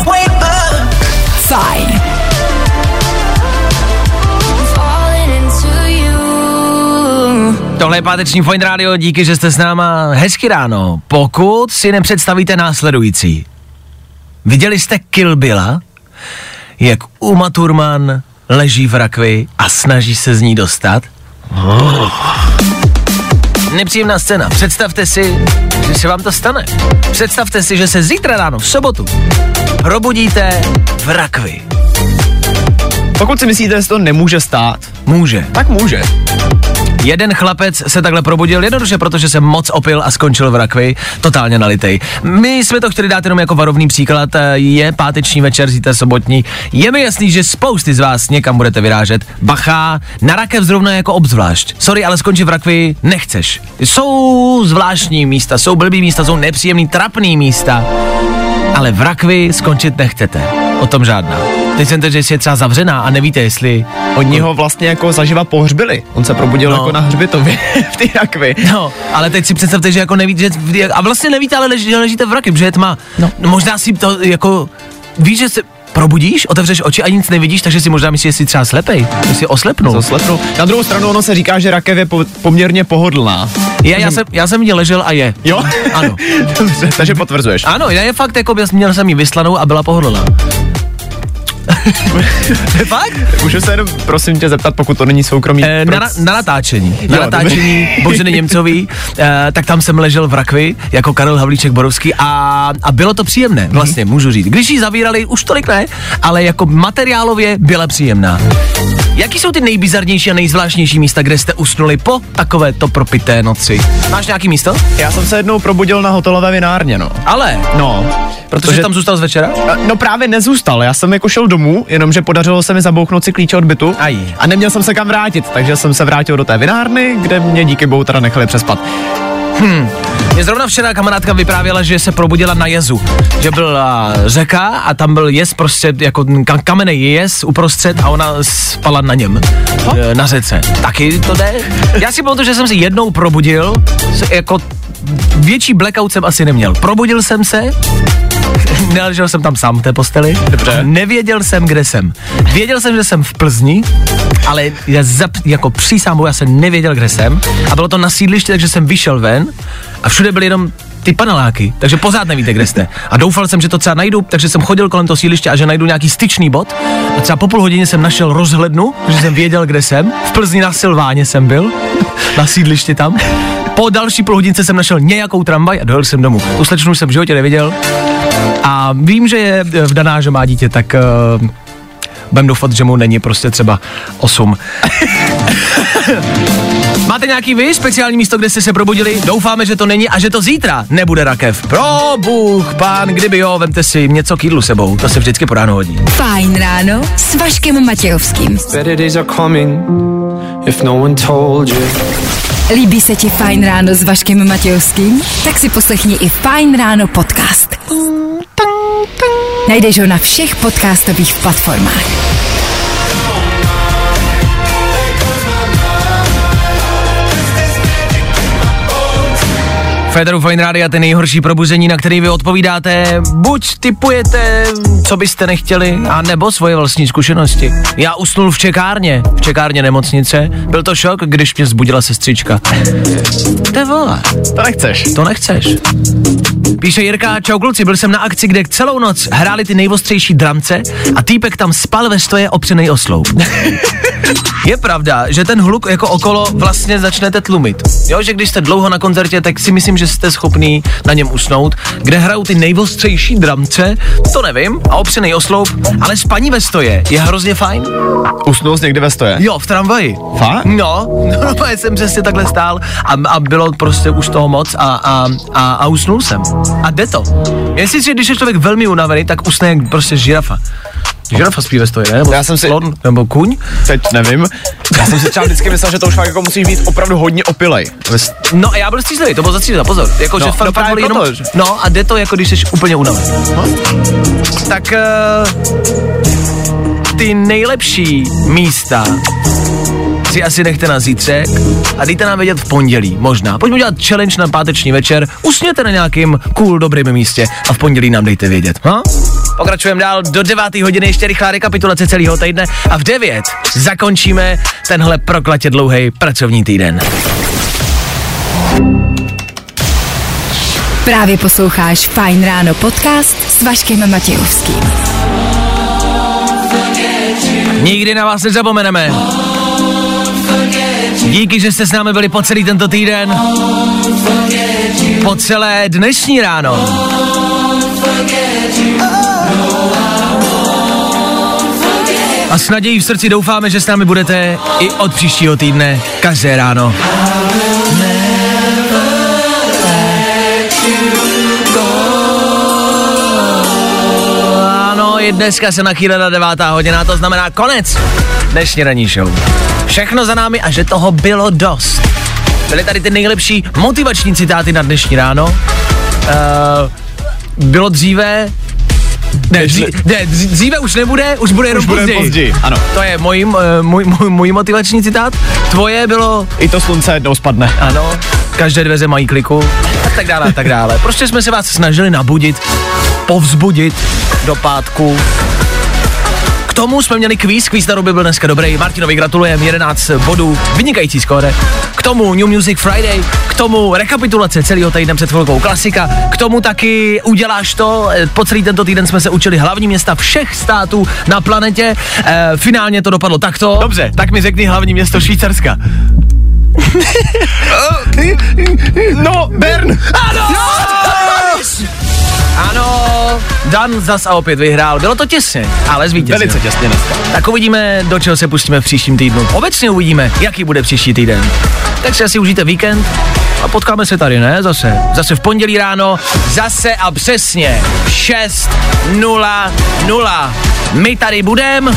Fajn. Tohle je páteční Fine Radio, díky, že jste s náma. Hezky ráno. Pokud si nepředstavíte následující. Viděli jste Kill Billa? Jak Uma Thurman leží v rakvi a snaží se z ní dostat? Oh. Nepříjemná scéna. Představte si, že se vám to stane. Představte si, že se zítra ráno v sobotu probudíte v rakvi. Pokud si myslíte, že to nemůže stát, Může. tak může. Jeden chlapec se takhle probudil jednoduše, protože se moc opil a skončil v rakvi, totálně nalitej. My jsme to chtěli dát jenom jako varovný příklad, je páteční večer, zítra sobotní. Je mi jasný, že spousty z vás někam budete vyrážet. Bacha, na rakev zrovna jako obzvlášť. Sorry, ale skončit v rakvi nechceš. Jsou zvláštní místa, jsou blbý místa, jsou nepříjemný, trapný místa. Ale v rakvi skončit nechcete. O tom žádná. Teď jsem to, že je třeba zavřená a nevíte, jestli Oni ho vlastně jako zaživa pohřbili. On se probudil No. jako na hřbitově v té rakvi. No, ale teď si představte, že jako nevíte, že, a vlastně nevíte, ale leží, že ležíte v raky, protože je tma. No. Možná si to jako, víš, že se probudíš, otevřeš oči a nic nevidíš, takže si možná myslíš, že jsi třeba slepej, že jsi oslepnul. To slepnu. Na druhou stranu ono se říká, že rakev je po, poměrně pohodlná. Já, já, jsem, já jsem ní ležel a je. Jo? Ano. Dobře, takže potvrzuješ. Ano, já je fakt, jako měl jsem ji vyslanou a byla pohodlná. fakt? Můžu se jenom, prosím tě, zeptat, pokud to není soukromý. Eh, na, na natáčení. Na Jo, natáčení Boženy Němcový, eh, tak tam jsem ležel v rakvi jako Karel Havlíček Borovský a, a bylo to příjemné, vlastně můžu říct. Když ji zavírali, už tolik ne, ale jako materiálově byla příjemná. Jaký jsou ty nejbizarnější a nejzvláštnější místa, kde jste usnuli po takovéto propité noci? Máš nějaký místo? Já jsem se jednou probudil na hotelové vinárně, no. Ale, No, protože tam zůstal z večera? No právě nezůstal, já jsem jako šel domů, jenomže podařilo se mi zabouchnout si klíče od bytu Aj. a neměl jsem se kam vrátit, takže jsem se vrátil do té vinárny, kde mě díky bohu teda nechali přespat. Mě zrovna včera kamarádka vyprávěla, že se probudila na jezu. Že byla řeka a tam byl jez prostě jako ka- kamenný jez uprostřed a ona spala na něm. e, Na řece. Taky to jde? Já si pamatuju, že jsem se jednou probudil, jako větší blackout jsem asi neměl. Probudil jsem se, neležel jsem tam sám v té posteli. Dobře. Nevěděl jsem, kde jsem. Věděl jsem, že jsem v Plzni, ale já zap, jako přísám, já jsem nevěděl, kde jsem. A bylo to na sídlišti, takže jsem vyšel ven a všude byly jenom ty paneláky, takže pořád nevíte, kde jste. A doufal jsem, že to třeba najdu, takže jsem chodil kolem toho sídliště a že najdu nějaký styčný bod. A třeba po půl hodině jsem našel rozhlednu, že jsem věděl, kde jsem. V Plzni na Silváně jsem byl, na sídlišti tam. Po další půl hodince jsem našel nějakou tramvaj a dojel jsem domů. Tu slečnu jsem v životě neviděl. A vím, že je eh, vdaná, že má dítě, tak uh, budem doufat, že mu není prostě třeba 8. Máte nějaký vy speciální místo, kde jste se probudili? Doufáme, že to není a že to zítra nebude rakev. Pro Bůh, pán, kdyby jo, vemte si něco k jídlu sebou, to se vždycky po ráno hodí. Fajn ráno s Vaškem Matějovským. Better days are coming if no one told you. Líbí se ti Fajn ráno s Vaškem Matějovským? Tak si poslechni i Fajn ráno podcast. Najdeš ho na všech podcastových platformách. Federu Fine Radio, ty nejhorší probuzení, na který vy odpovídáte, buď typujete, co byste nechtěli, a nebo svoje vlastní zkušenosti. Já usnul v čekárně, v čekárně nemocnice. Byl to šok, když mě zbudila sestřička. Te vole, To nechceš. to nechceš. Píše Jirka, čau kluci, byl jsem na akci, kde celou noc hráli ty nejostřejší dramce a týpek tam spal ve stoje opřenej o sloup. Je pravda, že ten hluk jako okolo vlastně začnete tlumit. Jo, že když jste dlouho na koncertě, tak si myslím, že jste schopný na něm usnout. Kde hrajou ty nejostřejší dramce, to nevím, a opřenej o sloup, ale spaní ve stoje je hrozně fajn. Usnul jsi někdy ve stoje? Jo, v tramvaji. Fakt? No, no, jsem přesně takhle stál a, a bylo prostě už toho moc a, a, a, a usnul jsem. A jde to. Jestli si, když je člověk velmi unavený, tak usne jak prostě žirafa. Žirafa stoji, ne? Nebo Já jsem si- slon, nebo kuň? Teď nevím. Já jsem si třeba vždycky myslel, že to už fakt jako musí být opravdu hodně opilej. No a já byl střízlivý, to bylo zacílené, pozor. Jako, No, že fakt, no právě jenom, proto, že- no a jde to jako když jsi úplně unavený. Tak uh, ty nejlepší místa si asi nechte na zítřek a dejte nám vědět v pondělí, možná. Pojďme udělat challenge na páteční večer, usněte na nějakým cool, dobrým místě a v pondělí nám dejte vědět. Ha? Pokračujeme dál do 9. hodiny, ještě rychlá rekapitulace celého týdne a v 9 zakončíme tenhle proklatě dlouhý pracovní týden. Právě posloucháš Fine Ráno podcast s Vaškem Matějovským. Nikdy na vás nezapomeneme. Díky, že jste s námi byli po celý tento týden. Po celé dnešní ráno. A s nadějí v srdci doufáme, že s námi budete i od příštího týdne každé ráno. Je dneska se nachýlela devátá hodina, to znamená konec dnešní ranní show. Všechno za námi a že toho bylo dost. Byly tady ty nejlepší motivační citáty na dnešní ráno. Uh, bylo dříve, ne, dří, ne, dří- dříve už nebude, už bude jenom Už bude později. později, ano. To je můj, uh, můj, můj, můj motivační citát. Tvoje bylo, I to slunce jednou spadne. ano, každé dveře mají kliku a tak dále a tak dále. Prostě jsme se vás snažili nabudit, povzbudit do pátku. K tomu jsme měli kvíz, kvíz na ruby byl dneska dobrý. Martinovi gratulujeme, 11 bodů, vynikající skóre. K tomu New Music Friday, k tomu rekapitulace celého týdne před chvilkou klasika, k tomu taky uděláš to, po celý tento týden jsme se učili hlavní města všech států na planetě, e, finálně to dopadlo takto. Dobře, tak mi řekni hlavní město Švýcarska. No, Bern! Ano! Ano, Dan zas a opět vyhrál. Bylo to těsně, ale zvítězil. Velice těsně dneska. Tak uvidíme, do čeho se pustíme v příštím týdnu. Obecně uvidíme, jaký bude příští týden. Tak si asi užijte víkend a potkáme se tady, ne? Zase. Zase v pondělí ráno, zase a přesně 6.00. My tady budeme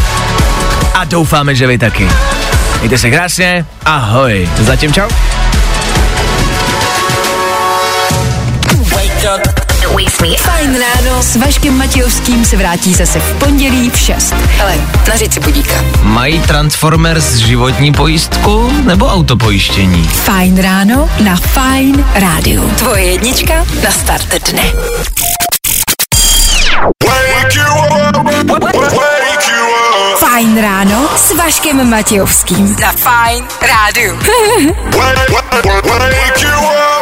a doufáme, že vy taky. Mějte se krásně, ahoj. Zatím čau. Fajn ráno s Vaškem Matějovským se vrátí zase v pondělí v 6. Hele, nařiď si budíka. Mají Transformers životní pojistku nebo autopojištění? Fajn ráno na Fajn rádiu. Tvoje jednička na start dne. S Vaškem Matějovským. Na Fine Rádiu. Wake you up.